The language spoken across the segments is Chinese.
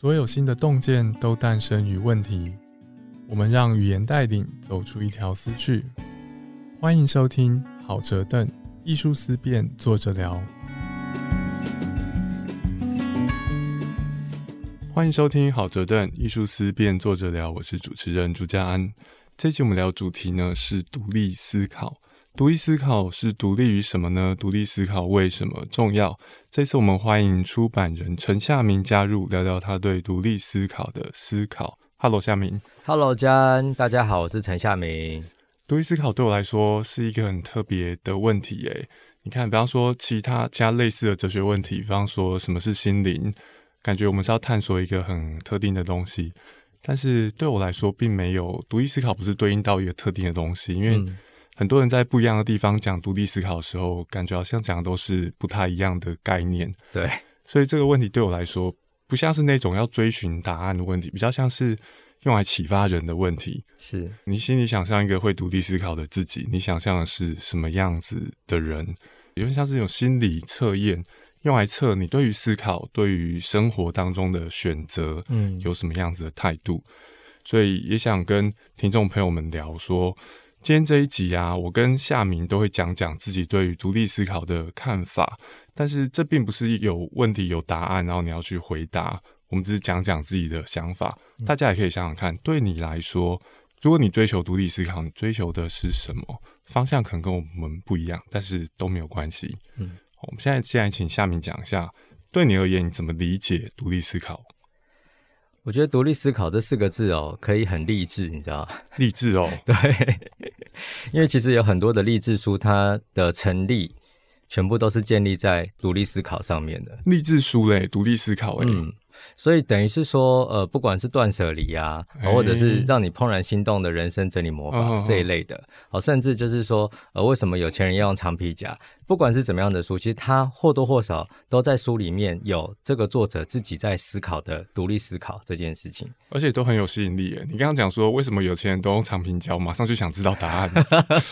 所有新的洞见都诞生于问题。我们让语言带领走出一条思绪。欢迎收听好哲邓艺术思辨，作者聊。欢迎收听好哲邓艺术思辨，作者聊。我是主持人朱家安。这期我们聊主题呢是独立思考。独立思考是独立于什么呢？独立思考为什么重要？这次我们欢迎出版人陈夏明加入，聊聊他对独立思考的思考。Hello，夏明。Hello，嘉安，大家好，我是陈夏明。独立思考对我来说是一个很特别的问题。耶，你看，比方说其他加类似的哲学问题，比方说什么是心灵，感觉我们是要探索一个很特定的东西。但是对我来说，并没有独立思考不是对应到一个特定的东西，因为。很多人在不一样的地方讲独立思考的时候，感觉好像讲的都是不太一样的概念。对，所以这个问题对我来说，不像是那种要追寻答案的问题，比较像是用来启发人的问题。是你心里想象一个会独立思考的自己，你想象的是什么样子的人？有点像是一种心理测验，用来测你对于思考、对于生活当中的选择，嗯，有什么样子的态度。所以也想跟听众朋友们聊说。今天这一集啊，我跟夏明都会讲讲自己对于独立思考的看法，但是这并不是有问题有答案，然后你要去回答。我们只是讲讲自己的想法，大家也可以想想看，对你来说，如果你追求独立思考，你追求的是什么方向？可能跟我们不一样，但是都没有关系。嗯，我们现在现在请夏明讲一下，对你而言，你怎么理解独立思考？我觉得“独立思考”这四个字哦，可以很励志，你知道 励志哦，对，因为其实有很多的励志书，它的成立全部都是建立在独立思考上面的。励志书嘞，独立思考哎。所以等于是说，呃，不管是断舍离啊，或者是让你怦然心动的人生整理魔法这一类的，哦，甚至就是说，呃，为什么有钱人要用长皮夹？不管是怎么样的书，其实它或多或少都在书里面有这个作者自己在思考的独立思考这件事情，而且都很有吸引力。你刚刚讲说，为什么有钱人都用长皮夹？马上就想知道答案。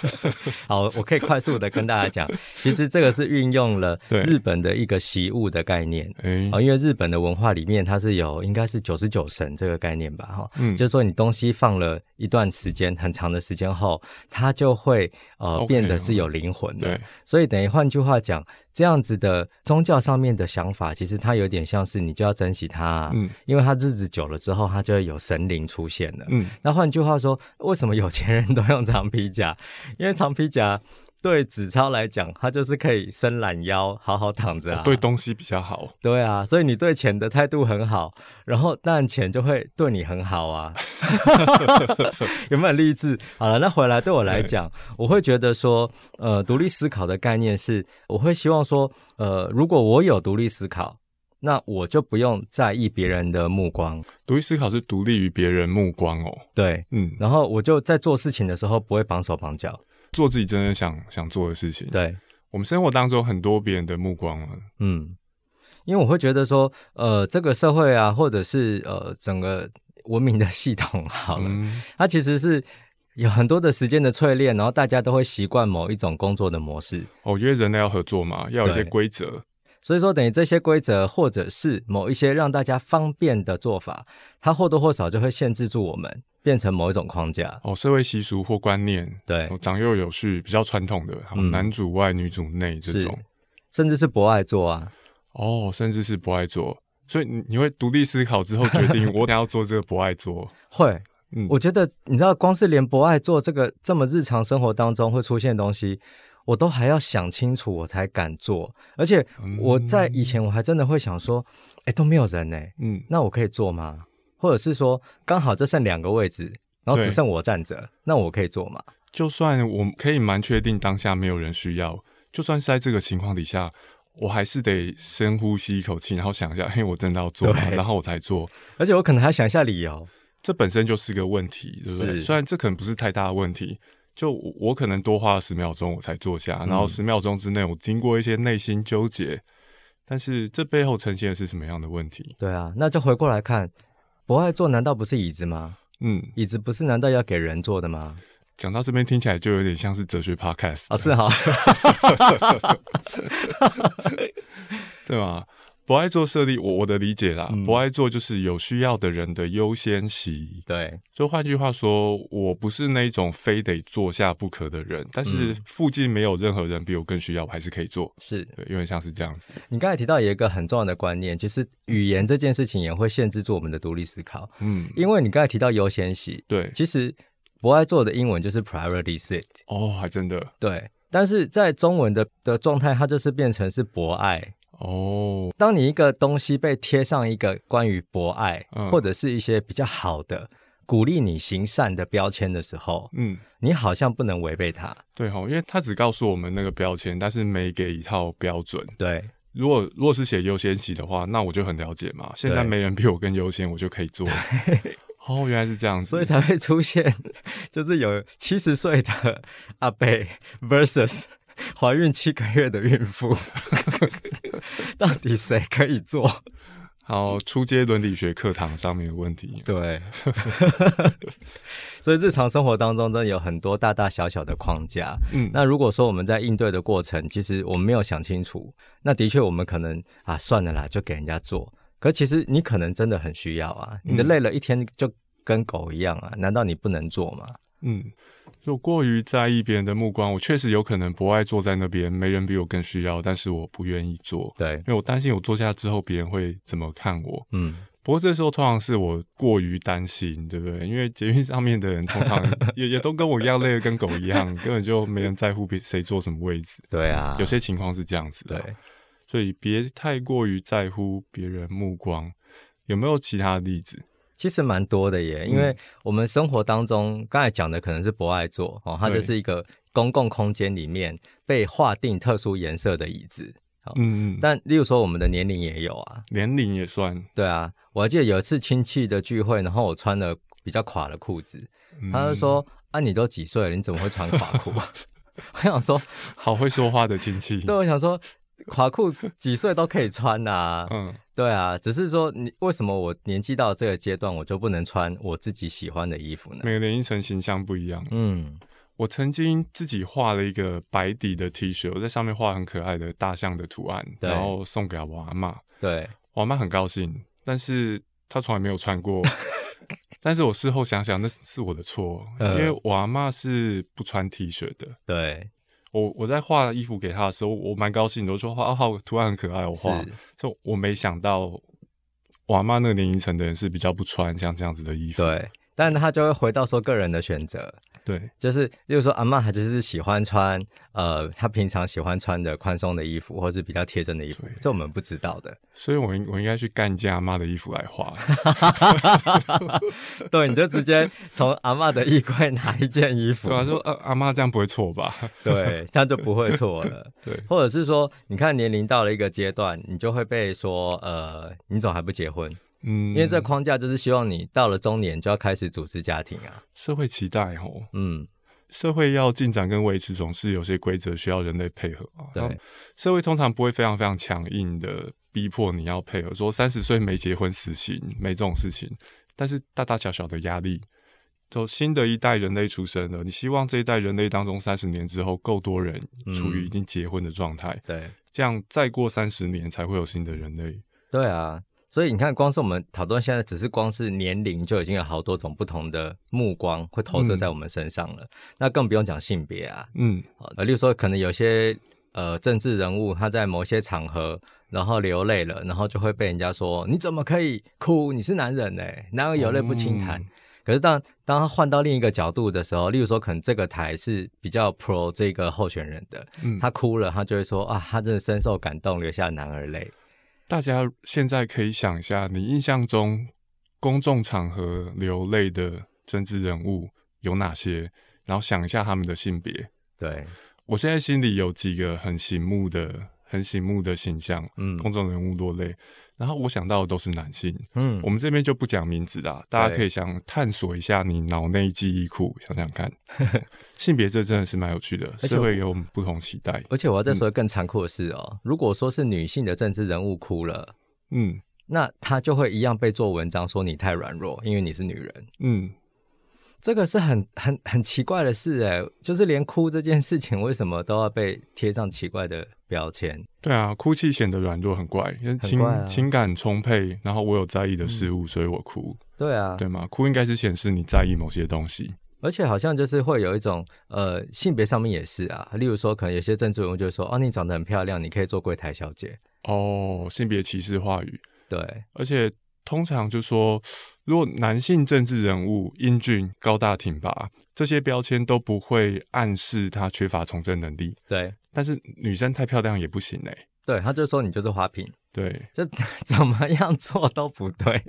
好，我可以快速的跟大家讲，其实这个是运用了日本的一个习物的概念，啊，因为日本的文化里面。它是有应该是九十九神这个概念吧，哈，嗯，就是说你东西放了一段时间很长的时间后，它就会呃变得是有灵魂的，所以等于换句话讲，这样子的宗教上面的想法，其实它有点像是你就要珍惜它，嗯，因为它日子久了之后，它就会有神灵出现了，嗯，那换句话说，为什么有钱人都用长皮夹？因为长皮夹。对子超来讲，他就是可以伸懒腰，好好躺着啊。对东西比较好。对啊，所以你对钱的态度很好，然后那钱就会对你很好啊。有没有励志？好了，那回来对我来讲，我会觉得说，呃，独立思考的概念是，我会希望说，呃，如果我有独立思考，那我就不用在意别人的目光。独立思考是独立于别人目光哦。对，嗯，然后我就在做事情的时候不会绑手绑脚。做自己真的想想做的事情。对，我们生活当中很多别人的目光了。嗯，因为我会觉得说，呃，这个社会啊，或者是呃，整个文明的系统，好了，它其实是有很多的时间的淬炼，然后大家都会习惯某一种工作的模式。哦，因为人类要合作嘛，要有一些规则。所以说，等于这些规则，或者是某一些让大家方便的做法，它或多或少就会限制住我们。变成某一种框架。哦，社会习俗或观念，对，长幼有序，比较传统的，男主外女主内这种，甚至是不爱做啊，哦，甚至是不爱做，所以你你会独立思考之后决定，我想要做这个不爱做，会，嗯，我觉得你知道，光是连不爱做这个这么日常生活当中会出现的东西，我都还要想清楚我才敢做，而且我在以前我还真的会想说，哎，都没有人呢，嗯，那我可以做吗？或者是说，刚好这剩两个位置，然后只剩我站着，那我可以坐吗？就算我可以蛮确定当下没有人需要，就算是在这个情况底下，我还是得深呼吸一口气，然后想一下，嘿，我真的要做，然后我才做。而且我可能还想一下理由，这本身就是个问题，对不对？虽然这可能不是太大的问题，就我可能多花了十秒钟我才坐下，然后十秒钟之内我经过一些内心纠结，但是这背后呈现的是什么样的问题？对啊，那就回过来看。不爱坐难道不是椅子吗？嗯，椅子不是难道要给人坐的吗？讲到这边听起来就有点像是哲学 podcast 啊，是哈，对吧？不爱做设立，我我的理解啦，不爱做就是有需要的人的优先席。对，就换句话说，我不是那种非得坐下不可的人，但是附近没有任何人比我更需要，我还是可以做。是对，有点像是这样子。你刚才提到有一个很重要的观念，其实语言这件事情也会限制住我们的独立思考。嗯，因为你刚才提到优先席，对，其实不爱做的英文就是 priority seat。哦，还真的。对，但是在中文的的状态，它就是变成是博爱。哦，当你一个东西被贴上一个关于博爱或者是一些比较好的鼓励你行善的标签的时候，嗯，你好像不能违背它。对哈，因为他只告诉我们那个标签，但是没给一套标准。对，如果如果是写优先级的话，那我就很了解嘛。现在没人比我更优先，我就可以做。哦，原来是这样子，所以才会出现，就是有七十岁的阿贝 versus。怀孕七个月的孕妇，到底谁可以做？好，初阶伦理学课堂上面的问题。对，所以日常生活当中真的有很多大大小小的框架。嗯，那如果说我们在应对的过程，其实我们没有想清楚，那的确我们可能啊，算了啦，就给人家做。可其实你可能真的很需要啊，你的累了一天就跟狗一样啊，难道你不能做吗？嗯。就过于在意别人的目光，我确实有可能不爱坐在那边，没人比我更需要，但是我不愿意坐。对，因为我担心我坐下之后别人会怎么看我。嗯，不过这时候通常是我过于担心，对不对？因为捷运上面的人通常也也都跟我一样累得跟狗一样，根本就没人在乎别谁坐什么位置。对啊，有些情况是这样子的。对，所以别太过于在乎别人目光。有没有其他的例子？其实蛮多的耶，因为我们生活当中刚才讲的可能是不爱坐哦，它就是一个公共空间里面被划定特殊颜色的椅子。嗯嗯。但例如说我们的年龄也有啊，年龄也算。对啊，我还记得有一次亲戚的聚会，然后我穿了比较垮的裤子，他就说：“啊，你都几岁了，你怎么会穿垮裤？” 我想说，好会说话的亲戚。对，我想说。垮裤几岁都可以穿呐，嗯，对啊，只是说你为什么我年纪到这个阶段，我就不能穿我自己喜欢的衣服呢？每个年龄层形象不一样，嗯，我曾经自己画了一个白底的 T 恤，我在上面画很可爱的大象的图案，然后送给我阿妈，对，我阿妈很高兴，但是她从来没有穿过，但是我事后想想，那是我的错，因为我阿妈是不穿 T 恤的，对。我我在画衣服给他的时候，我蛮高兴的，我说画好图案很可爱，我画。就我没想到，我妈那个年龄层的人是比较不穿像这样子的衣服。对。但他就会回到说个人的选择，对，就是，例如说阿妈，她就是喜欢穿，呃，她平常喜欢穿的宽松的衣服，或是比较贴身的衣服，这我们不知道的。所以，我应我应该去干一件阿妈的衣服来画。对，你就直接从阿妈的衣柜拿一件衣服。对啊，说，呃，阿妈这样不会错吧？对，这样就不会错了。对，或者是说，你看年龄到了一个阶段，你就会被说，呃，你怎么还不结婚？嗯，因为这框架就是希望你到了中年就要开始组织家庭啊，社会期待哦，嗯，社会要进展跟维持总是有些规则需要人类配合啊。对，社会通常不会非常非常强硬的逼迫你要配合，说三十岁没结婚死刑没这种事情，但是大大小小的压力，就新的一代人类出生了，你希望这一代人类当中三十年之后够多人处于已经结婚的状态，对，这样再过三十年才会有新的人类。对啊。所以你看，光是我们讨论现在，只是光是年龄就已经有好多种不同的目光会投射在我们身上了。那更不用讲性别啊，嗯，呃，例如说，可能有些呃政治人物他在某些场合然后流泪了，然后就会被人家说你怎么可以哭？你是男人呢，男儿有泪不轻弹。可是当当他换到另一个角度的时候，例如说，可能这个台是比较 pro 这个候选人的，他哭了，他就会说啊，他真的深受感动，流下男儿泪。大家现在可以想一下，你印象中公众场合流泪的政治人物有哪些？然后想一下他们的性别。对我现在心里有几个很醒目的、很醒目的形象，嗯，公众人物落泪。然后我想到的都是男性，嗯，我们这边就不讲名字啦，大家可以想探索一下你脑内记忆库，想想看，性别这真的是蛮有趣的，社会有不同期待。而且我要再说更残酷的是哦，如果说是女性的政治人物哭了，嗯，那她就会一样被做文章说你太软弱，因为你是女人，嗯，这个是很很很奇怪的事哎，就是连哭这件事情，为什么都要被贴上奇怪的标签？对啊，哭泣显得软弱很怪，因为情情感充沛，然后我有在意的事物，所以我哭。对啊，对吗？哭应该是显示你在意某些东西，而且好像就是会有一种呃性别上面也是啊，例如说可能有些政治人物就说哦，你长得很漂亮，你可以做柜台小姐。哦，性别歧视话语。对，而且。通常就说，如果男性政治人物英俊、高大挺拔，这些标签都不会暗示他缺乏从政能力。对，但是女生太漂亮也不行哎。对，他就说你就是花瓶。对，就 怎么样做都不对。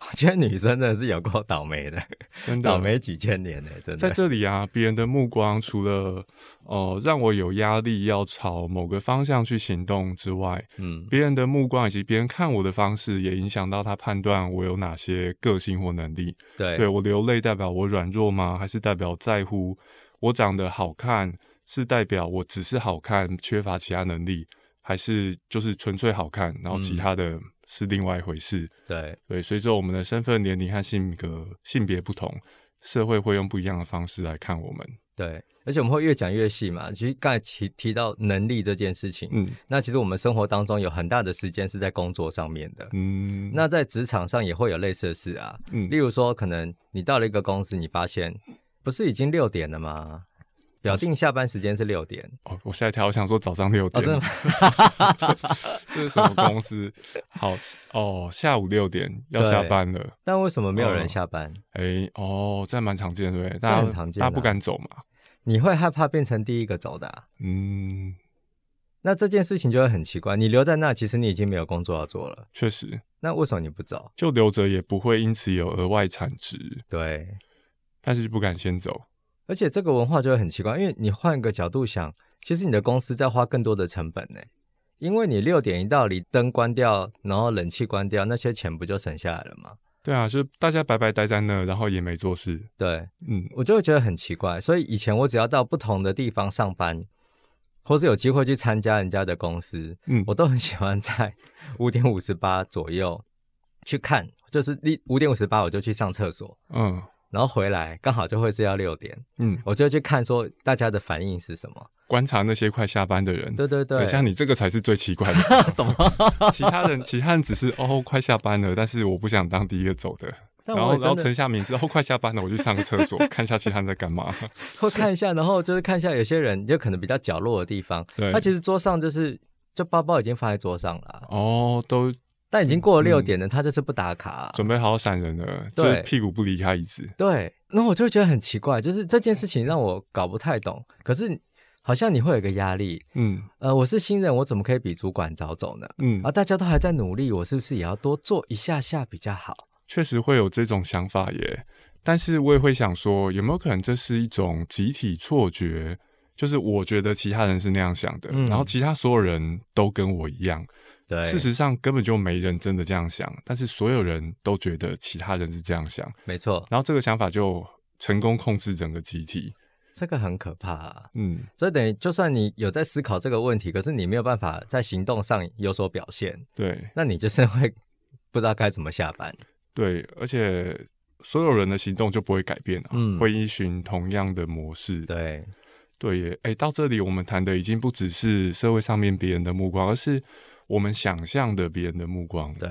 我觉得女生真的是有够倒霉的，真的倒霉几千年呢。真的在这里啊，别人的目光除了哦让我有压力要朝某个方向去行动之外，嗯，别人的目光以及别人看我的方式也影响到他判断我有哪些个性或能力。对，对我流泪代表我软弱吗？还是代表在乎我长得好看？是代表我只是好看，缺乏其他能力？还是就是纯粹好看，然后其他的是另外一回事。对对，随着我们的身份、年龄和性格、性别不同，社会会用不一样的方式来看我们。对，而且我们会越讲越细嘛。其实刚才提提到能力这件事情，嗯，那其实我们生活当中有很大的时间是在工作上面的，嗯，那在职场上也会有类似的事啊，嗯，例如说，可能你到了一个公司，你发现不是已经六点了吗？表定下班时间是六点哦，我吓一跳，我想说早上六点，真的吗？这是什么公司？好哦，下午六点要下班了，但为什么没有人下班？哎哦，这蛮常见，对不对？大家很常见，大家不敢走嘛？你会害怕变成第一个走的？嗯，那这件事情就会很奇怪。你留在那，其实你已经没有工作要做了。确实，那为什么你不走？就留着也不会因此有额外产值。对，但是不敢先走。而且这个文化就会很奇怪，因为你换个角度想，其实你的公司在花更多的成本呢，因为你六点一到，你灯关掉，然后冷气关掉，那些钱不就省下来了吗？对啊，就大家白白待在那，然后也没做事。对，嗯，我就会觉得很奇怪。所以以前我只要到不同的地方上班，或是有机会去参加人家的公司，嗯，我都很喜欢在五点五十八左右去看，就是五点五十八我就去上厕所，嗯。然后回来刚好就会是要六点，嗯，我就去看说大家的反应是什么，观察那些快下班的人，对对对，像你这个才是最奇怪的，什么？其他人其他人只是哦快下班了，但是我不想当第一个走的，然后然后陈夏明是哦快下班了，我去上个厕所看一下其他人在干嘛，会看一下，然后就是看一下有些人就可能比较角落的地方，对，他其实桌上就是就包包已经放在桌上了，哦都。但已经过了六点了，他就是不打卡，准备好好闪人了，就是屁股不离开椅子。对，那我就觉得很奇怪，就是这件事情让我搞不太懂。可是好像你会有一个压力，嗯，呃，我是新人，我怎么可以比主管早走呢？嗯，啊，大家都还在努力，我是不是也要多做一下下比较好？确实会有这种想法耶，但是我也会想说，有没有可能这是一种集体错觉？就是我觉得其他人是那样想的，然后其他所有人都跟我一样。事实上根本就没人真的这样想，但是所有人都觉得其他人是这样想，没错。然后这个想法就成功控制整个集体，这个很可怕。嗯，所以等于就算你有在思考这个问题，可是你没有办法在行动上有所表现，对，那你就是会不知道该怎么下班。对，而且所有人的行动就不会改变啊，会依循同样的模式。对，对耶。哎，到这里我们谈的已经不只是社会上面别人的目光，而是。我们想象的别人的目光，对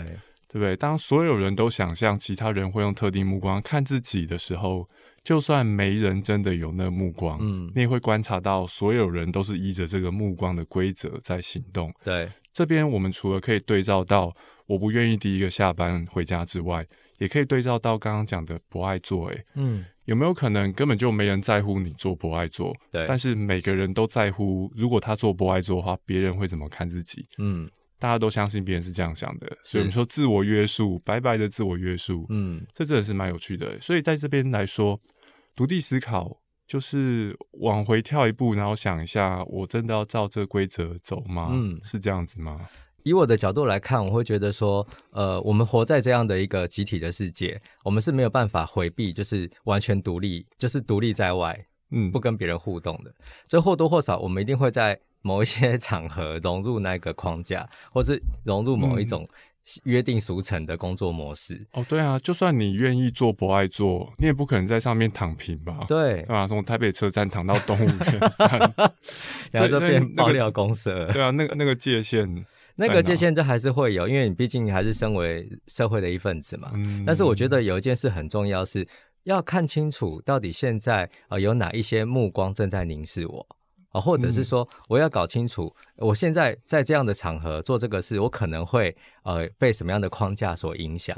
对不对？当所有人都想象其他人会用特定目光看自己的时候，就算没人真的有那目光，嗯，你也会观察到所有人都是依着这个目光的规则在行动。对，这边我们除了可以对照到我不愿意第一个下班回家之外，也可以对照到刚刚讲的不爱做。哎，嗯，有没有可能根本就没人在乎你做不爱做？对，但是每个人都在乎，如果他做不爱做的话，别人会怎么看自己？嗯。大家都相信别人是这样想的，所以我们说自我约束，白白的自我约束，嗯，这真的是蛮有趣的。所以在这边来说，独立思考就是往回跳一步，然后想一下，我真的要照这规则走吗？嗯，是这样子吗？以我的角度来看，我会觉得说，呃，我们活在这样的一个集体的世界，我们是没有办法回避，就是完全独立，就是独立在外，嗯，不跟别人互动的。这或多或少，我们一定会在。某一些场合融入那个框架，或是融入某一种约定俗成的工作模式。哦，对啊，就算你愿意做不爱做，你也不可能在上面躺平吧？对，对啊，从台北车站躺到动物园，然后就变爆料公社。对啊，那个那个界限。那个界限就还是会有，因为你毕竟还是身为社会的一份子嘛。嗯。但是我觉得有一件事很重要，是要看清楚到底现在啊有哪一些目光正在凝视我啊，或者是说我要搞清楚，我现在在这样的场合做这个事，我可能会呃被什么样的框架所影响。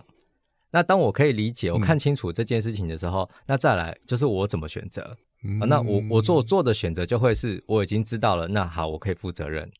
那当我可以理解、我看清楚这件事情的时候，那再来就是我怎么选择啊？那我我做做的选择就会是我已经知道了，那好，我可以负责任。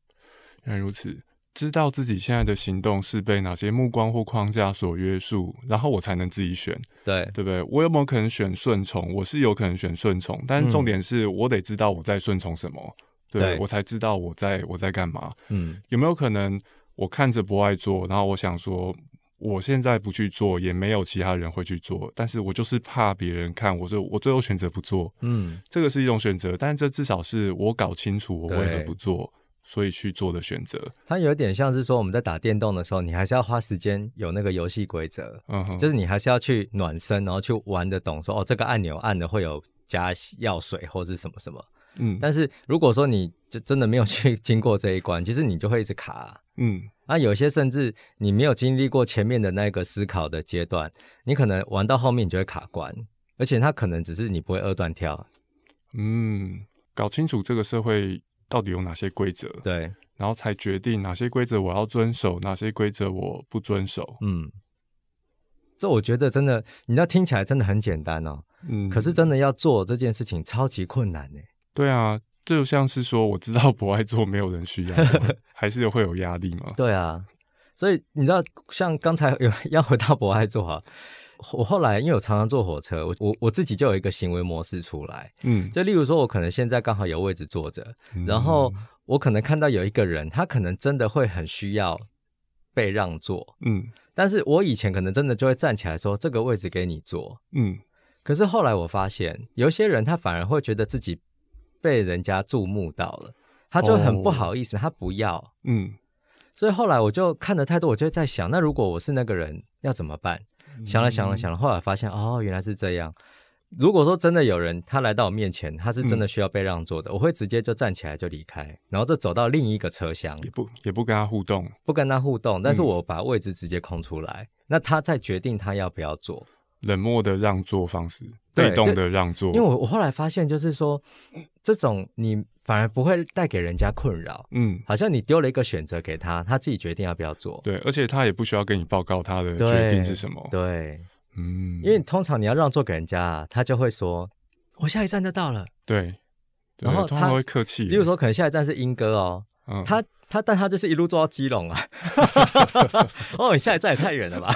原来如此。知道自己现在的行动是被哪些目光或框架所约束，然后我才能自己选，对对不对？我有没有可能选顺从？我是有可能选顺从，但重点是我得知道我在顺从什么，对我才知道我在我在干嘛。嗯，有没有可能我看着不爱做，然后我想说我现在不去做，也没有其他人会去做，但是我就是怕别人看，我就我最后选择不做。嗯，这个是一种选择，但这至少是我搞清楚我为何不做。所以去做的选择，它有点像是说我们在打电动的时候，你还是要花时间有那个游戏规则，嗯，就是你还是要去暖身，然后去玩得懂，说哦这个按钮按的会有加药水或是什么什么，嗯，但是如果说你就真的没有去 经过这一关，其实你就会一直卡，嗯，那有些甚至你没有经历过前面的那个思考的阶段，你可能玩到后面你就会卡关，而且它可能只是你不会二段跳，嗯，搞清楚这个社会。到底有哪些规则？对，然后才决定哪些规则我要遵守，哪些规则我不遵守。嗯，这我觉得真的，你知道听起来真的很简单哦。嗯，可是真的要做这件事情超级困难呢。对啊，这就像是说，我知道不爱做，没有人需要，还是会有压力吗？对啊，所以你知道，像刚才有要回到不爱做哈。我后来因为我常常坐火车，我我我自己就有一个行为模式出来，嗯，就例如说，我可能现在刚好有位置坐着，然后我可能看到有一个人，他可能真的会很需要被让座，嗯，但是我以前可能真的就会站起来说这个位置给你坐，嗯，可是后来我发现有些人他反而会觉得自己被人家注目到了，他就很不好意思，他不要，嗯，所以后来我就看的太多，我就在想，那如果我是那个人要怎么办？想了想了想了，后来发现哦，原来是这样。如果说真的有人他来到我面前，他是真的需要被让座的，我会直接就站起来就离开，然后就走到另一个车厢，也不也不跟他互动，不跟他互动，但是我把位置直接空出来，那他再决定他要不要坐。冷漠的让座方式，被动的让座。因为我我后来发现，就是说这种你。反而不会带给人家困扰，嗯，好像你丢了一个选择给他，他自己决定要不要做，对，而且他也不需要跟你报告他的决定是什么，对，嗯，因为通常你要让座给人家，他就会说，我下一站就到了，对，然后他会客气，比如说可能下一站是英哥哦，嗯。他。他但他就是一路坐到基隆啊！哦，你下一站也太远了吧？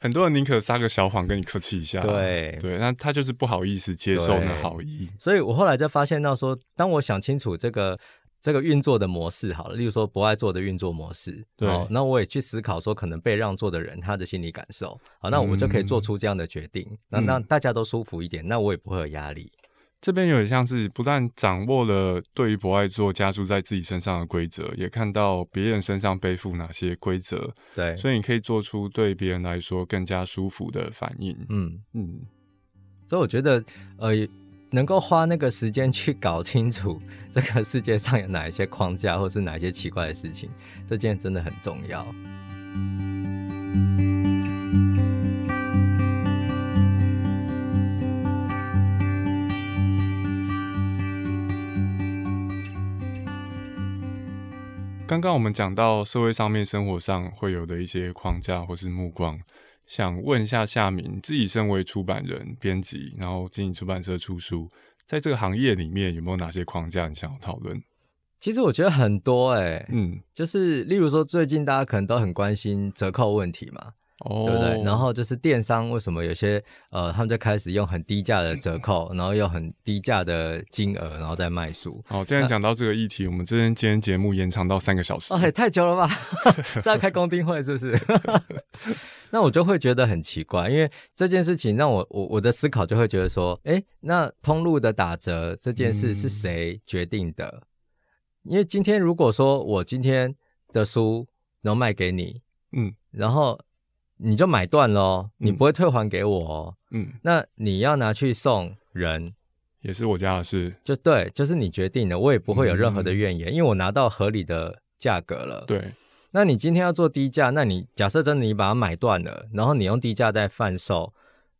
很多人宁可撒个小谎跟你客气一下，对对，那他就是不好意思接受那好意。所以我后来就发现到说，当我想清楚这个这个运作的模式好了，例如说不爱做的运作模式，对，那我也去思考说，可能被让座的人他的心理感受，好，那我就可以做出这样的决定，那那大家都舒服一点，那我也不会有压力。这边有点像是不但掌握了对于博爱做加注在自己身上的规则，也看到别人身上背负哪些规则。对，所以你可以做出对别人来说更加舒服的反应。嗯嗯，所以我觉得，呃，能够花那个时间去搞清楚这个世界上有哪一些框架，或是哪一些奇怪的事情，这件真的很重要。刚刚我们讲到社会上面、生活上会有的一些框架或是目光，想问一下夏明，自己身为出版人、编辑，然后经营出版社出书，在这个行业里面有没有哪些框架你想要讨论？其实我觉得很多哎，嗯，就是例如说最近大家可能都很关心折扣问题嘛。对不对？然后就是电商为什么有些呃，他们就开始用很低价的折扣，然后用很低价的金额，然后再卖书。好，既然讲到这个议题，我们这边今天节目延长到三个小时。哦，太久了吧？是要开公听会是不是？那我就会觉得很奇怪，因为这件事情让我我我的思考就会觉得说，哎，那通路的打折这件事是谁决定的？因为今天如果说我今天的书能卖给你。嗯，然后你就买断喽，你不会退还给我哦，嗯，那你要拿去送人，也是我家的事，就对，就是你决定的，我也不会有任何的怨言，因为我拿到合理的价格了，对。那你今天要做低价，那你假设真的你把它买断了，然后你用低价再贩售，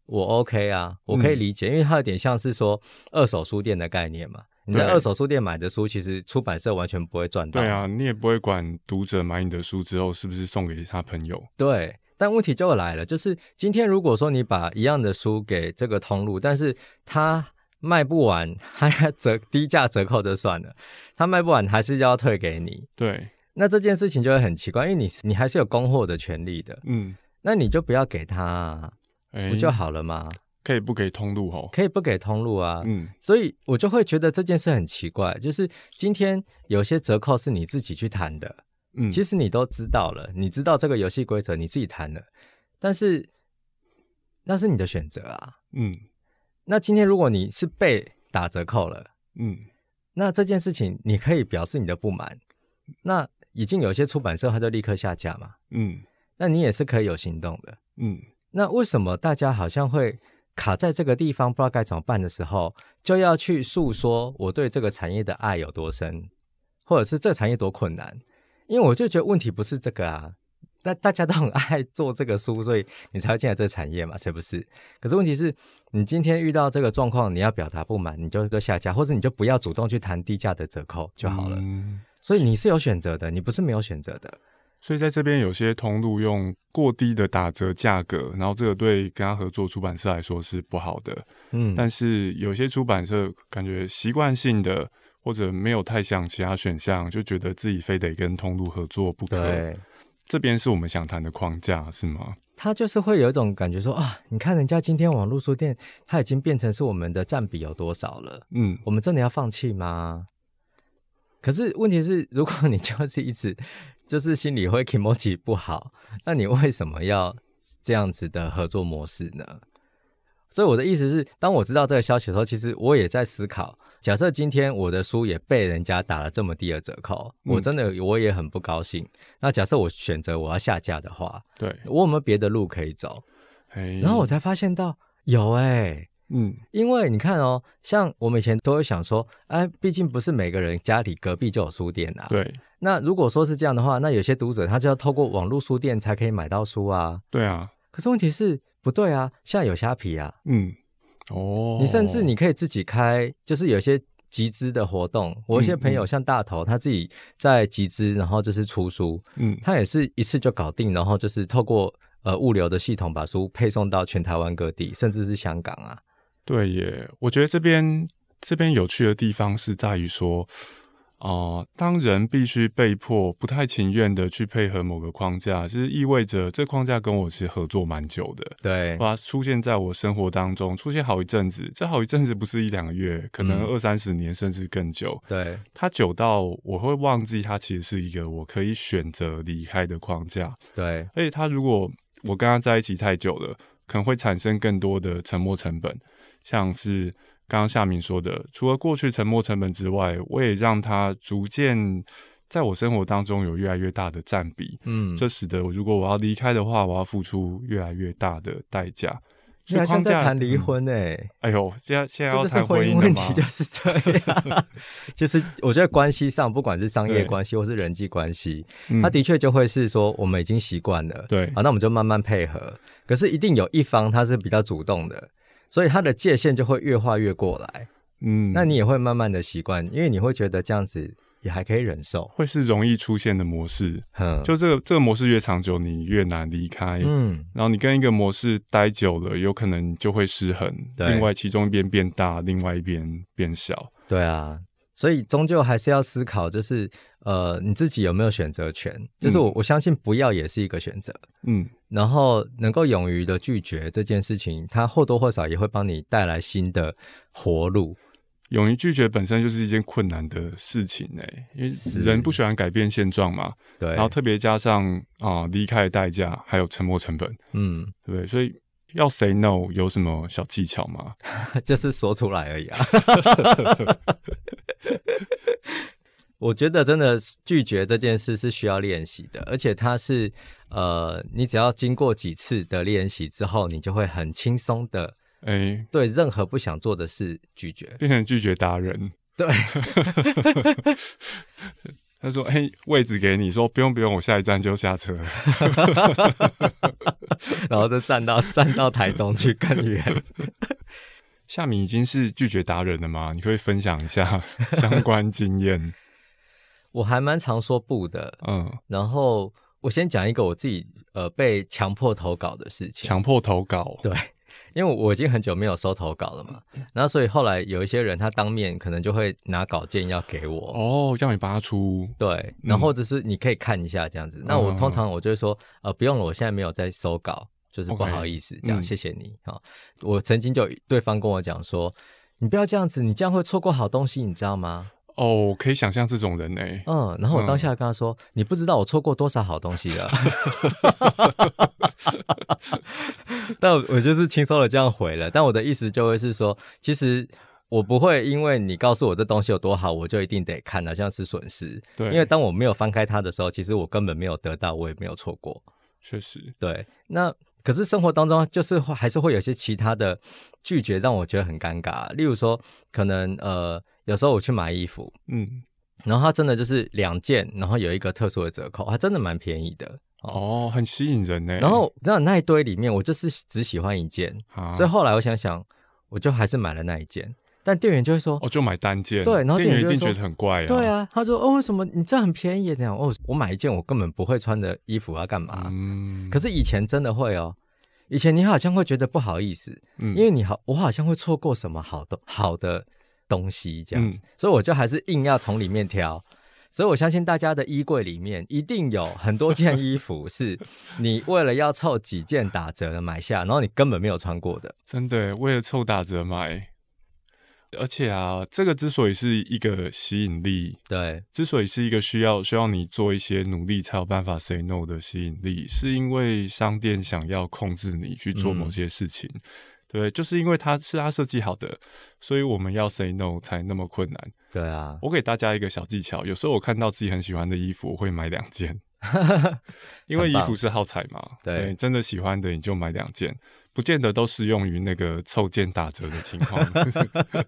我 OK 啊，我可以理解，因为它有点像是说二手书店的概念嘛。你在二手书店买的书，其实出版社完全不会赚到。对啊，你也不会管读者买你的书之后是不是送给他朋友。对，但问题就来了，就是今天如果说你把一样的书给这个通路，但是他卖不完，还要折低价折扣就算了，他卖不完还是要退给你。对，那这件事情就会很奇怪，因为你你还是有供货的权利的。嗯，那你就不要给他，不就好了吗？可以不给通路哦，可以不给通路啊。嗯，所以我就会觉得这件事很奇怪，就是今天有些折扣是你自己去谈的，嗯，其实你都知道了，你知道这个游戏规则，你自己谈了，但是那是你的选择啊。嗯，那今天如果你是被打折扣了，嗯，那这件事情你可以表示你的不满，那已经有些出版社他就立刻下架嘛。嗯，那你也是可以有行动的。嗯，那为什么大家好像会？卡在这个地方不知道该怎么办的时候，就要去诉说我对这个产业的爱有多深，或者是这个产业多困难。因为我就觉得问题不是这个啊，那大家都很爱做这个书，所以你才会进来这个产业嘛，是不是？可是问题是你今天遇到这个状况，你要表达不满，你就下架，或者你就不要主动去谈低价的折扣就好了。所以你是有选择的，你不是没有选择的。所以在这边有些通路用过低的打折价格，然后这个对跟他合作出版社来说是不好的。嗯，但是有些出版社感觉习惯性的或者没有太想其他选项，就觉得自己非得跟通路合作不可。对，这边是我们想谈的框架是吗？他就是会有一种感觉说啊，你看人家今天网络书店，它已经变成是我们的占比有多少了？嗯，我们真的要放弃吗？可是问题是，如果你就是一直。就是心里会 emoji 不好，那你为什么要这样子的合作模式呢？所以我的意思是，当我知道这个消息的时候，其实我也在思考：假设今天我的书也被人家打了这么低的折扣，我真的我也很不高兴。那假设我选择我要下架的话，对我有没有别的路可以走？然后我才发现到有哎。嗯，因为你看哦，像我们以前都会想说，哎，毕竟不是每个人家里隔壁就有书店啊。对。那如果说是这样的话，那有些读者他就要透过网络书店才可以买到书啊。对啊。可是问题是不对啊，现在有虾皮啊。嗯。哦。你甚至你可以自己开，就是有些集资的活动。我一些朋友像大头，他自己在集资，然后就是出书。嗯。他也是一次就搞定，然后就是透过呃物流的系统把书配送到全台湾各地，甚至是香港啊。对耶，我觉得这边这边有趣的地方是在于说，哦，当人必须被迫不太情愿的去配合某个框架，其实意味着这框架跟我其实合作蛮久的。对，把它出现在我生活当中，出现好一阵子，这好一阵子不是一两个月，可能二三十年甚至更久。对，它久到我会忘记它其实是一个我可以选择离开的框架。对，而且它如果我跟他在一起太久了，可能会产生更多的沉没成本。像是刚刚夏明说的，除了过去沉没成本之外，我也让它逐渐在我生活当中有越来越大的占比。嗯，这使得我如果我要离开的话，我要付出越来越大的代价。现在谈离婚哎，哎呦，现在现在要谈婚姻问题 就是这样。其实我觉得关系上，不管是商业关系或是人际关系，它的确就会是说我们已经习惯了，对，好，那我们就慢慢配合。可是一定有一方他是比较主动的。所以它的界限就会越画越过来，嗯，那你也会慢慢的习惯，因为你会觉得这样子也还可以忍受，会是容易出现的模式。嗯，就这个这个模式越长久，你越难离开。嗯，然后你跟一个模式待久了，有可能就会失衡。另外，其中一边变大，另外一边变小。对啊。所以终究还是要思考，就是呃，你自己有没有选择权？就是我我相信不要也是一个选择，嗯，然后能够勇于的拒绝这件事情，它或多或少也会帮你带来新的活路。勇于拒绝本身就是一件困难的事情哎，因为人不喜欢改变现状嘛，对，然后特别加上啊离开的代价还有沉没成本，嗯，对不对？所以要 say no 有什么小技巧吗？就是说出来而已啊。我觉得真的拒绝这件事是需要练习的，而且它是呃，你只要经过几次的练习之后，你就会很轻松的哎，对任何不想做的事拒绝，变成拒绝达人。对，他说：“哎，位置给你，说不用不用，我下一站就下车。”然后就站到站到台中去更远。夏米已经是拒绝达人了吗？你可以分享一下 相关经验？我还蛮常说不的，嗯。然后我先讲一个我自己呃被强迫投稿的事情。强迫投稿，对，因为我已经很久没有收投稿了嘛。然后所以后来有一些人他当面可能就会拿稿件要给我，哦，要你帮他出。对，然后或者是你可以看一下这样子。那我通常我就会说，呃，不用了，我现在没有在收稿。就是不好意思，这样谢谢你啊！我曾经就对方跟我讲说，你不要这样子，你这样会错过好东西，你知道吗？哦，可以想象这种人呢。嗯，然后我当下跟他说，你不知道我错过多少好东西了。但我就是轻松的这样回了，但我的意思就会是说，其实我不会因为你告诉我这东西有多好，我就一定得看，好像是损失。对，因为当我没有翻开它的时候，其实我根本没有得到，我也没有错过。确实，对，那。可是生活当中就是还是会有些其他的拒绝让我觉得很尴尬，例如说可能呃有时候我去买衣服，嗯，然后它真的就是两件，然后有一个特殊的折扣，还真的蛮便宜的。哦，很吸引人呢。然后那那一堆里面，我就是只喜欢一件，所以后来我想想，我就还是买了那一件。但店员就会说：“哦，就买单件。”对，然后店员一定觉得很怪啊。对啊，他说：“哦，为什么你这很便宜？这样哦，我买一件我根本不会穿的衣服要干嘛？”嗯，可是以前真的会哦。以前你好像会觉得不好意思，嗯，因为你好，我好像会错过什么好的好的东西这样子，所以我就还是硬要从里面挑。所以我相信大家的衣柜里面一定有很多件衣服 是你为了要凑几件打折的买下，然后你根本没有穿过的。真的，为了凑打折买。而且啊，这个之所以是一个吸引力，对，之所以是一个需要需要你做一些努力才有办法 say no 的吸引力，是因为商店想要控制你去做某些事情，对，就是因为它是它设计好的，所以我们要 say no 才那么困难。对啊，我给大家一个小技巧，有时候我看到自己很喜欢的衣服，我会买两件，因为衣服是耗材嘛，对，真的喜欢的你就买两件。不见得都适用于那个凑件打折的情况。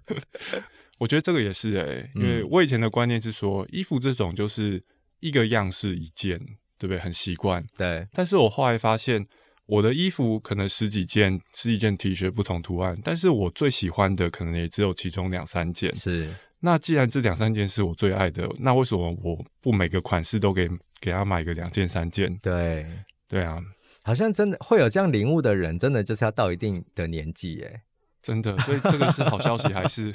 我觉得这个也是哎，因为我以前的观念是说，衣服这种就是一个样式一件，对不对？很习惯。对。但是我后来发现，我的衣服可能十几件，十几件 T 恤不同图案，但是我最喜欢的可能也只有其中两三件。是。那既然这两三件是我最爱的，那为什么我不每个款式都给给他买个两件三件？对。对啊。好像真的会有这样领悟的人，真的就是要到一定的年纪耶，真的。所以这个是好消息还是？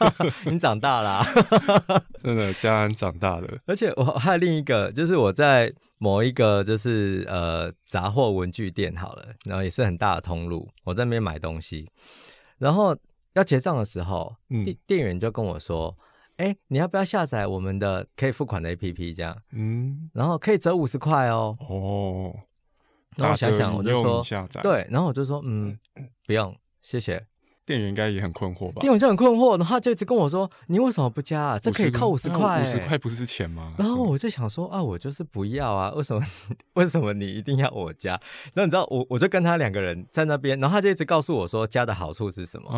你长大了，真的，家人长大了。而且我还有另一个，就是我在某一个就是呃杂货文具店好了，然后也是很大的通路，我在那边买东西，然后要结账的时候，店店员就跟我说：“哎，你要不要下载我们的可以付款的 APP？这样，嗯，然后可以折五十块哦。”哦。然后想想，我就说对，然后我就说嗯，不用，谢谢。店员应该也很困惑吧？店员就很困惑，然后就一直跟我说：“你为什么不加啊？这可以扣五十块，五十块不是钱吗？”然后我就想说啊，我就是不要啊，为什么？为什么你一定要我加？然后你知道，我我就跟他两个人在那边，然后他就一直告诉我说加的好处是什么。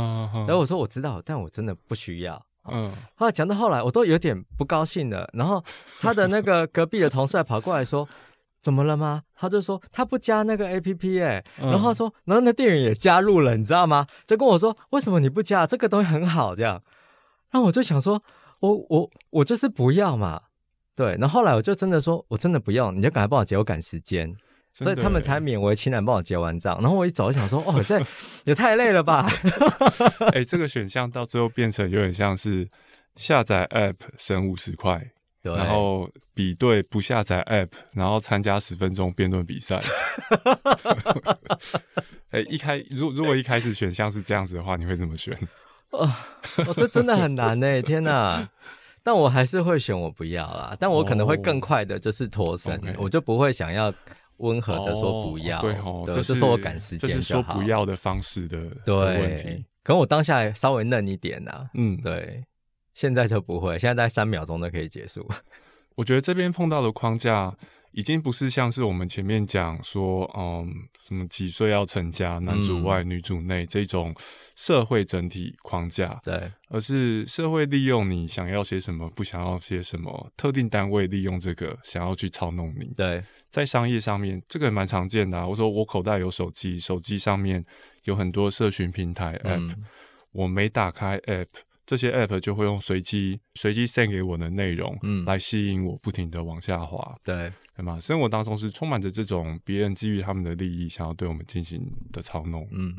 然后我说我知道，但我真的不需要。嗯，后来讲到后来，我都有点不高兴了。然后他的那个隔壁的同事还跑过来说。怎么了吗？他就说他不加那个 A P P 哎，然后说，然后那店员也加入了，你知道吗？就跟我说为什么你不加？这个东西很好，这样。然后我就想说，我我我就是不要嘛，对。然后后来我就真的说，我真的不要，你就赶快帮我结，我赶时间，所以他们才勉为其难帮我结完账。然后我一走，想说，哦，这也太累了吧？哎，这个选项到最后变成有点像是下载 App 省五十块。然后比对不下载 App，然后参加十分钟辩论比赛。哎，一开如如果一开始选项是这样子的话，你会怎么选？啊，这真的很难呢！天哪！但我还是会选我不要啦。但我可能会更快的，就是脱身，我就不会想要温和的说不要。对哦，这是说我赶时间，这是说不要的方式的对问题。可能我当下稍微嫩一点呐。嗯，对。现在就不会，现在在三秒钟都可以结束。我觉得这边碰到的框架。已经不是像是我们前面讲说，嗯，什么几岁要成家，男主外女主内这种社会整体框架，对，而是社会利用你想要些什么，不想要些什么，特定单位利用这个想要去操弄你。对，在商业上面，这个蛮常见的。我说我口袋有手机，手机上面有很多社群平台 app，我没打开 app。这些 app 就会用随机随机 send 给我的内容，嗯，来吸引我不停的往下滑，对，对吗？生活当中是充满着这种别人基于他们的利益，想要对我们进行的操弄，嗯。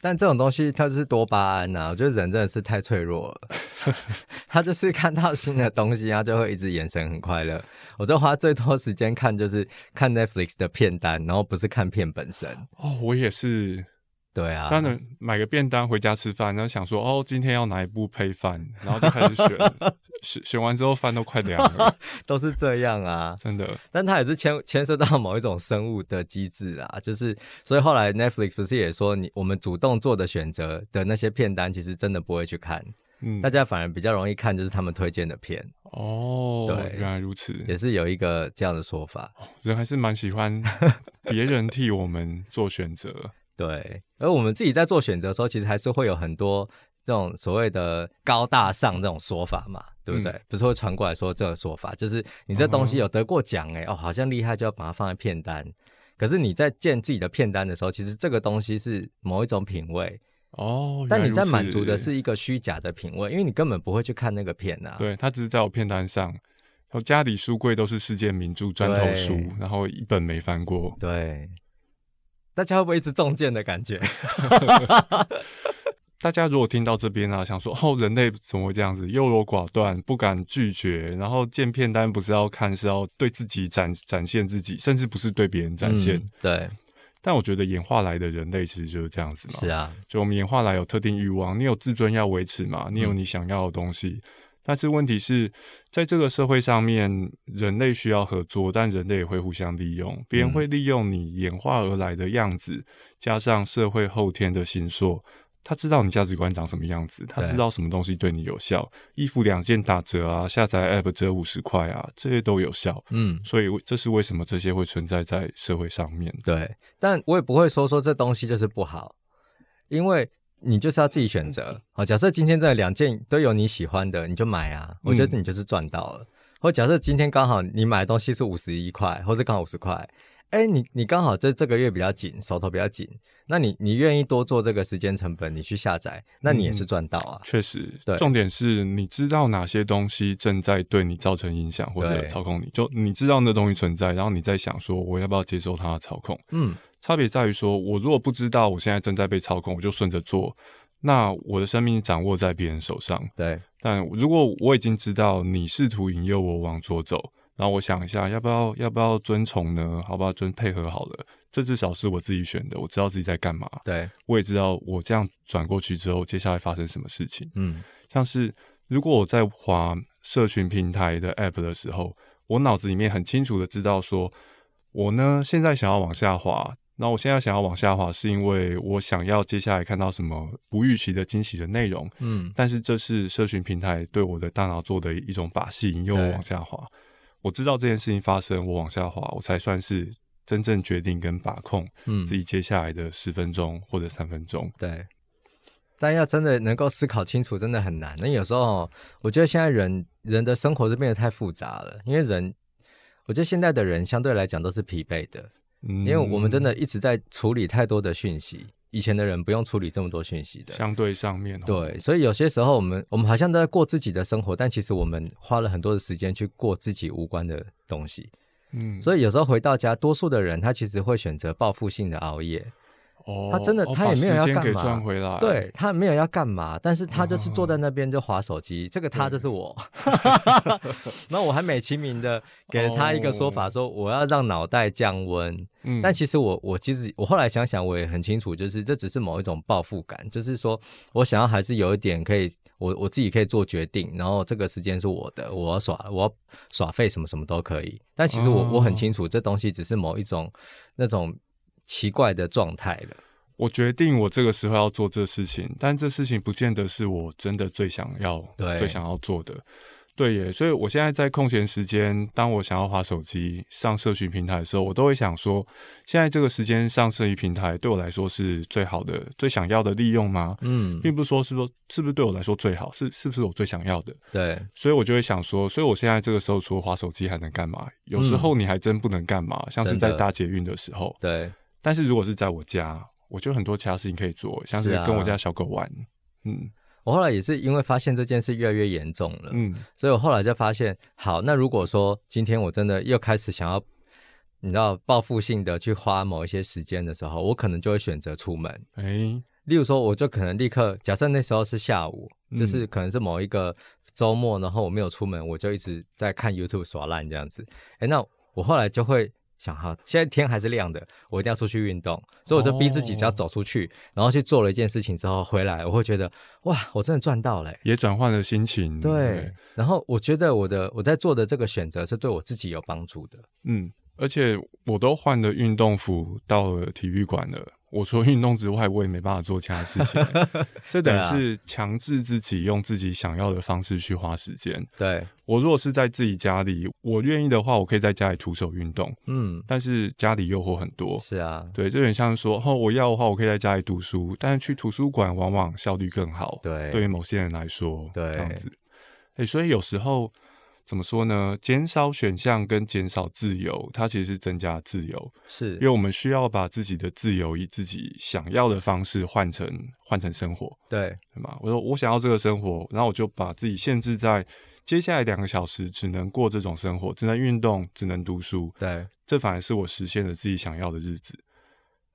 但这种东西它是多巴胺呐，我觉得人真的是太脆弱了。他就是看到新的东西，他就会一直眼神很快乐。我就花最多时间看就是看 Netflix 的片单，然后不是看片本身。哦，我也是。对啊，他能买个便当回家吃饭，然后想说哦，今天要哪一部配饭，然后就开始选，选选完之后饭都快凉了，都是这样啊，真的。但它也是牵牵涉到某一种生物的机制啊，就是所以后来 Netflix 不是也说，你我们主动做的选择的那些片单，其实真的不会去看，嗯，大家反而比较容易看就是他们推荐的片。哦，对，原来如此，也是有一个这样的说法，人还是蛮喜欢别人替我们做选择。对，而我们自己在做选择的时候，其实还是会有很多这种所谓的高大上这种说法嘛，对不对？不是会传过来说这个说法，就是你这东西有得过奖哎，哦，好像厉害，就要把它放在片单。可是你在建自己的片单的时候，其实这个东西是某一种品味哦，但你在满足的是一个虚假的品味，因为你根本不会去看那个片啊。对，它只是在我片单上，我家里书柜都是世界名著砖头书，然后一本没翻过。对。大家会不会一直中箭的感觉？大家如果听到这边啊，想说哦，人类怎么会这样子优柔寡断，不敢拒绝，然后见片单不是要看，是要对自己展展现自己，甚至不是对别人展现。对。但我觉得演化来的人类其实就是这样子嘛。是啊，就我们演化来有特定欲望，你有自尊要维持嘛，你有你想要的东西。但是问题是在这个社会上面，人类需要合作，但人类也会互相利用。别人会利用你演化而来的样子，加上社会后天的形塑，他知道你价值观长什么样子，他知道什么东西对你有效。衣服两件打折啊，下载 App 折五十块啊，这些都有效。嗯，所以这是为什么这些会存在在社会上面。对，但我也不会说说这东西就是不好，因为。你就是要自己选择，好，假设今天这两件都有你喜欢的，你就买啊，我觉得你就是赚到了。或假设今天刚好你买的东西是五十一块，或者刚好五十块，哎，你你刚好这这个月比较紧，手头比较紧，那你你愿意多做这个时间成本，你去下载，那你也是赚到啊。确实，对，重点是你知道哪些东西正在对你造成影响或者操控你，就你知道那东西存在，然后你在想说我要不要接受它的操控，嗯。差别在于说，我如果不知道我现在正在被操控，我就顺着做，那我的生命掌握在别人手上。对，但如果我已经知道你试图引诱我往左走，然后我想一下，要不要要不要遵从呢？好吧，遵配合好了，这至少是我自己选的，我知道自己在干嘛。对，我也知道我这样转过去之后，接下来发生什么事情。嗯，像是如果我在滑社群平台的 App 的时候，我脑子里面很清楚的知道，说我呢现在想要往下滑。那我现在想要往下滑，是因为我想要接下来看到什么不预期的惊喜的内容。嗯，但是这是社群平台对我的大脑做的一种把戏，引诱我往下滑。我知道这件事情发生，我往下滑，我才算是真正决定跟把控自己接下来的十分钟或者三分钟。对，但要真的能够思考清楚，真的很难。那有时候，我觉得现在人人的生活是变得太复杂了，因为人，我觉得现在的人相对来讲都是疲惫的。因为我们真的一直在处理太多的讯息，以前的人不用处理这么多讯息的。相对上面，对，所以有些时候我们我们好像都在过自己的生活，但其实我们花了很多的时间去过自己无关的东西。嗯，所以有时候回到家，多数的人他其实会选择报复性的熬夜。他真的，他也没有要干嘛，对他没有要干嘛，但是他就是坐在那边就划手机。这个他就是我，那我还美其名的给了他一个说法，说我要让脑袋降温。嗯，但其实我我其实我后来想想，我也很清楚，就是这只是某一种报复感，就是说我想要还是有一点可以，我我自己可以做决定，然后这个时间是我的，我要耍我要耍废什么什么都可以。但其实我我很清楚，这东西只是某一种那种。奇怪的状态了。我决定我这个时候要做这事情，但这事情不见得是我真的最想要、最想要做的。对耶，所以我现在在空闲时间，当我想要滑手机、上社群平台的时候，我都会想说：现在这个时间上社群平台对我来说是最好的、最想要的利用吗？嗯，并不是说是说是不是对我来说最好，是是不是我最想要的？对，所以我就会想说：所以我现在这个时候除了滑手机还能干嘛？有时候你还真不能干嘛，像是在搭捷运的时候。对，但是如果是在我家，我就很多其他事情可以做，像是跟我家小狗玩。嗯。我后来也是因为发现这件事越来越严重了，嗯，所以我后来就发现，好，那如果说今天我真的又开始想要，你知道报复性的去花某一些时间的时候，我可能就会选择出门，哎，例如说，我就可能立刻，假设那时候是下午，就是可能是某一个周末，然后我没有出门，我就一直在看 YouTube 耍烂这样子，哎，那我后来就会。想哈，现在天还是亮的，我一定要出去运动，所以我就逼自己，只要走出去，然后去做了一件事情之后回来，我会觉得哇，我真的赚到了，也转换了心情。对，然后我觉得我的我在做的这个选择是对我自己有帮助的。嗯，而且我都换了运动服到了体育馆了。我除了运动之外，我也没办法做其他事情。这等于是强制自己用自己想要的方式去花时间。对我如果是在自己家里，我愿意的话，我可以在家里徒手运动。嗯，但是家里诱惑很多。是啊，对，有点像说，哦，我要的话，我可以在家里读书，但是去图书馆往往效率更好。对，对于某些人来说，对，这样子。哎，所以有时候。怎么说呢？减少选项跟减少自由，它其实是增加自由。是因为我们需要把自己的自由以自己想要的方式换成换成生活。对，对吗？我说我想要这个生活，然后我就把自己限制在接下来两个小时只能过这种生活，只能运动，只能读书。对，这反而是我实现了自己想要的日子。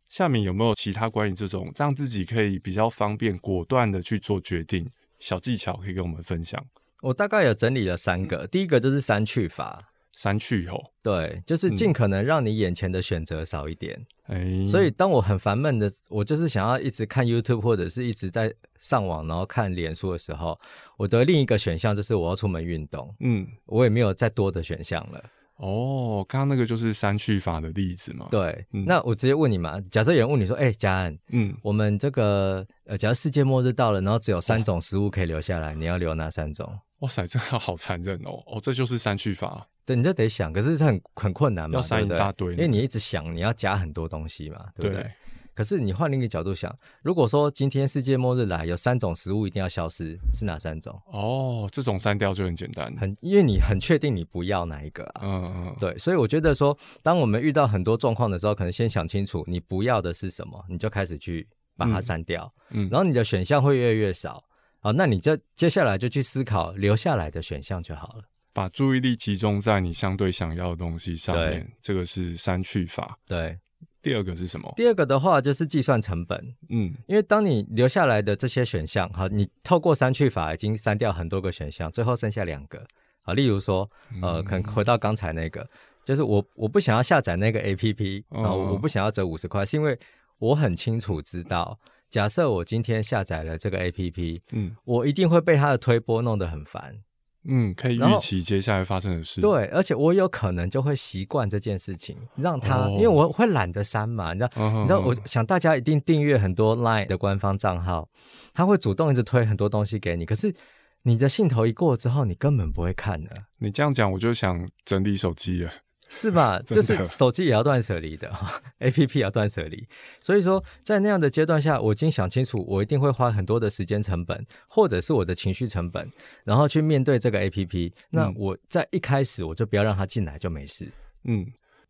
下面有没有其他关于这种让自己可以比较方便、果断的去做决定小技巧可以跟我们分享？我大概有整理了三个，第一个就是删去法，删去以后，对，就是尽可能让你眼前的选择少一点。哎，所以当我很烦闷的，我就是想要一直看 YouTube 或者是一直在上网，然后看脸书的时候，我的另一个选项就是我要出门运动。嗯，我也没有再多的选项了。哦，刚刚那个就是删去法的例子嘛？对，那我直接问你嘛，假设有人问你说，哎，嘉安，嗯，我们这个呃，假如世界末日到了，然后只有三种食物可以留下来，你要留哪三种？哇塞，这个 好残忍哦！哦，这就是删去法。对，你就得想，可是很很困难嘛，要删一大堆，因为你一直想，你要加很多东西嘛，对不对？可是你换另一个角度想，如果说今天世界末日来，有三种食物一定要消失，是哪三种？哦，这种删掉就很简单，很因为你很确定你不要哪一个啊？嗯嗯，对，所以我觉得说，当我们遇到很多状况的时候，可能先想清楚你不要的是什么，你就开始去把它删掉，嗯，然后你的选项会越来越少。好，那你就接下来就去思考留下来的选项就好了。把注意力集中在你相对想要的东西上面，这个是删去法。对，第二个是什么？第二个的话就是计算成本。嗯，因为当你留下来的这些选项，好，你透过删去法已经删掉很多个选项，最后剩下两个。好，例如说，呃，可能回到刚才那个，就是我我不想要下载那个 A P P，然后我不想要折五十块，是因为我很清楚知道。假设我今天下载了这个 A P P，嗯，我一定会被它的推波弄得很烦，嗯，可以预期接下来发生的事，对，而且我有可能就会习惯这件事情，让它，因为我会懒得删嘛，你知道，你知道，我想大家一定订阅很多 Line 的官方账号，他会主动一直推很多东西给你，可是你的兴头一过之后，你根本不会看的。你这样讲，我就想整理手机了。是吧？就是手机也要断舍离的哈，A P P 要断舍离。所以说，在那样的阶段下，我已经想清楚，我一定会花很多的时间成本，或者是我的情绪成本，然后去面对这个 A P P。那我在一开始我就不要让它进来就没事。嗯。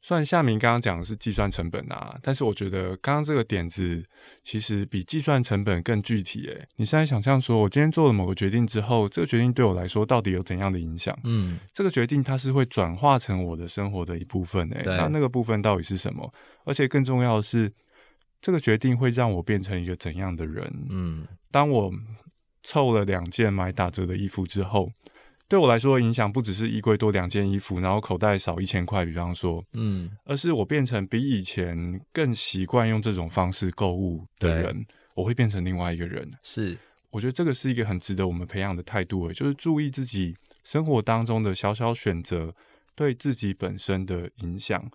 虽然夏明刚刚讲的是计算成本啊，但是我觉得刚刚这个点子其实比计算成本更具体。诶，你现在想象说，我今天做了某个决定之后，这个决定对我来说到底有怎样的影响？嗯，这个决定它是会转化成我的生活的一部分。诶，那那个部分到底是什么？而且更重要的是，这个决定会让我变成一个怎样的人？嗯，当我凑了两件买打折的衣服之后。对我来说，影响不只是衣柜多两件衣服，然后口袋少一千块，比方说，嗯，而是我变成比以前更习惯用这种方式购物的人，我会变成另外一个人。是，我觉得这个是一个很值得我们培养的态度，就是注意自己生活当中的小小选择对自己本身的影响。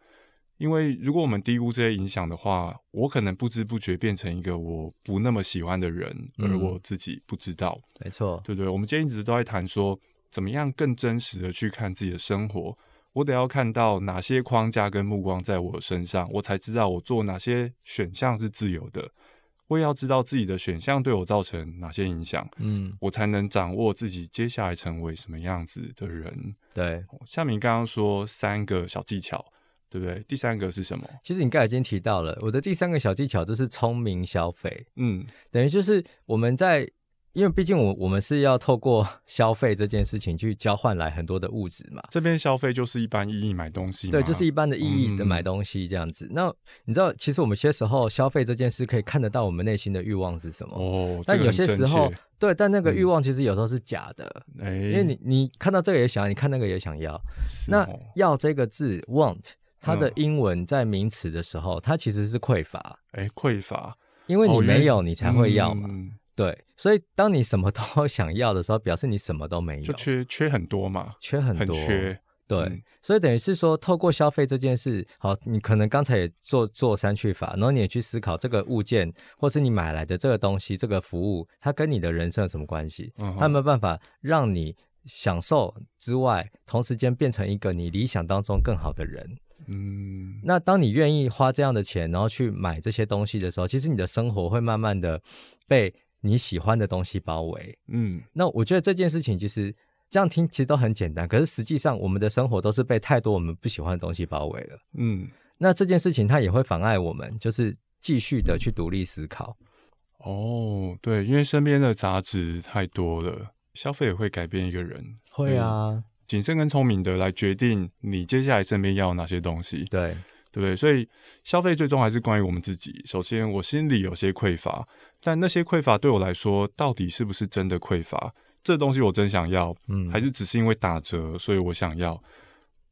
因为如果我们低估这些影响的话，我可能不知不觉变成一个我不那么喜欢的人，而我自己不知道。没错，对不对？我们今天一直都在谈说，怎么样更真实的去看自己的生活。我得要看到哪些框架跟目光在我身上，我才知道我做哪些选项是自由的。我也要知道自己的选项对我造成哪些影响，嗯，我才能掌握自己接下来成为什么样子的人。对，夏明刚刚说三个小技巧。对不对？第三个是什么？其实你刚才已经提到了，我的第三个小技巧就是聪明消费。嗯，等于就是我们在，因为毕竟我我们是要透过 消费这件事情去交换来很多的物质嘛。这边消费就是一般意义买东西，对，就是一般的意义的买东西这样子。那你知道，其实我们些时候消费这件事可以看得到我们内心的欲望是什么哦。但有些时候，对，但那个欲望其实有时候是假的，因为你你看到这个也想要，你看那个也想要。那要这个字 want。它的英文在名词的时候，它其实是匮乏。哎，匮乏，因为你没有，你才会要嘛。对，所以当你什么都 想要的时候，表示你什么都没有，就缺缺很多嘛，缺很多。缺。对，所以等于是说，透过消费这件事，好，你可能刚才也做做三去法，然后你也去思考这个物件，或是你买来的这个东西、这个服务，它跟你的人生有什么关系？它有没有办法让你享受之外，同时间变成一个你理想当中更好的人？嗯，那当你愿意花这样的钱，然后去买这些东西的时候，其实你的生活会慢慢的被你喜欢的东西包围。嗯，那我觉得这件事情其实这样听其实都很简单，可是实际上我们的生活都是被太多我们不喜欢的东西包围了。嗯，那这件事情它也会妨碍我们，就是继续的去独立思考。哦，对，因为身边的杂质太多了，消费也会改变一个人。会啊。谨慎跟聪明的来决定你接下来身边要哪些东西，对对不对？所以消费最终还是关于我们自己。首先，我心里有些匮乏，但那些匮乏对我来说，到底是不是真的匮乏？这东西我真想要，嗯，还是只是因为打折，所以我想要？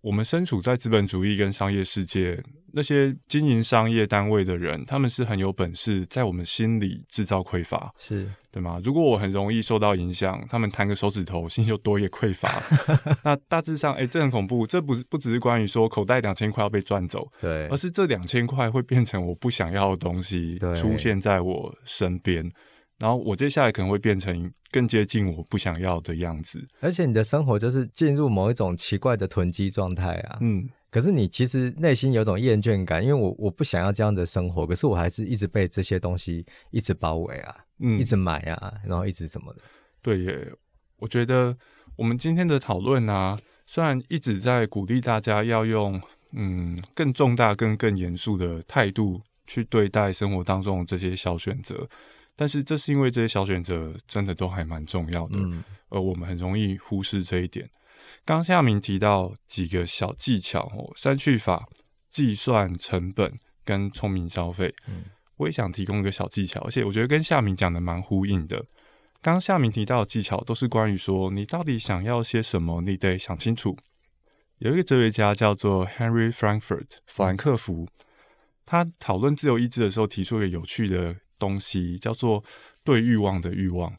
我们身处在资本主义跟商业世界，那些经营商业单位的人，他们是很有本事，在我们心里制造匮乏，是对吗？如果我很容易受到影响，他们弹个手指头，心就多一个匮乏。那大致上，哎，这很恐怖。这不是不只是关于说口袋两千块要被赚走，对，而是这两千块会变成我不想要的东西，出现在我身边。然后我接下来可能会变成更接近我不想要的样子，而且你的生活就是进入某一种奇怪的囤积状态啊。嗯，可是你其实内心有种厌倦感，因为我我不想要这样的生活，可是我还是一直被这些东西一直包围啊，嗯，一直买啊，然后一直什么的。对耶，我觉得我们今天的讨论啊，虽然一直在鼓励大家要用嗯更重大、更更严肃的态度去对待生活当中的这些小选择。但是这是因为这些小选择真的都还蛮重要的，而我们很容易忽视这一点。刚夏明提到几个小技巧哦，删去法、计算成本跟聪明消费。嗯，我也想提供一个小技巧，而且我觉得跟夏明讲的蛮呼应的。刚刚夏明提到的技巧都是关于说你到底想要些什么，你得想清楚。有一个哲学家叫做 Henry Frankfurt 弗兰克福，他讨论自由意志的时候提出一个有趣的。东西叫做对欲望的欲望。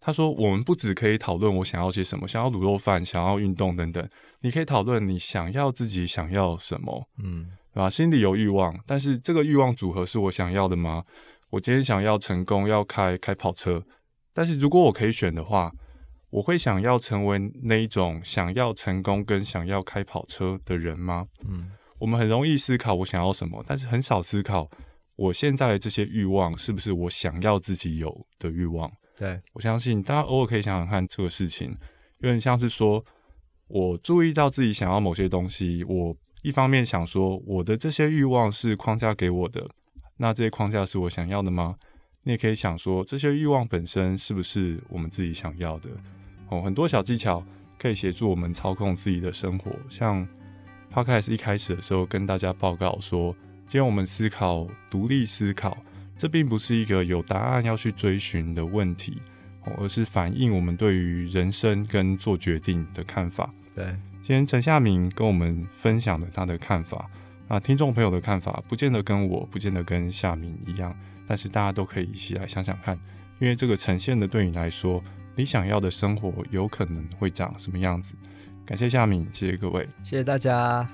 他说，我们不只可以讨论我想要些什么，想要卤肉饭，想要运动等等。你可以讨论你想要自己想要什么，嗯，对吧？心里有欲望，但是这个欲望组合是我想要的吗？我今天想要成功，要开开跑车，但是如果我可以选的话，我会想要成为那一种想要成功跟想要开跑车的人吗？嗯，我们很容易思考我想要什么，但是很少思考。我现在的这些欲望是不是我想要自己有的欲望？对我相信大家偶尔可以想想看这个事情，有点像是说，我注意到自己想要某些东西，我一方面想说我的这些欲望是框架给我的，那这些框架是我想要的吗？你也可以想说，这些欲望本身是不是我们自己想要的？哦，很多小技巧可以协助我们操控自己的生活，像 Podcast 一开始的时候跟大家报告说。今天我们思考独立思考，这并不是一个有答案要去追寻的问题，而是反映我们对于人生跟做决定的看法。对，今天陈夏明跟我们分享了他的看法，那听众朋友的看法不见得跟我不见得跟夏明一样，但是大家都可以一起来想想看，因为这个呈现的对你来说，你想要的生活有可能会长什么样子？感谢夏敏，谢谢各位，谢谢大家。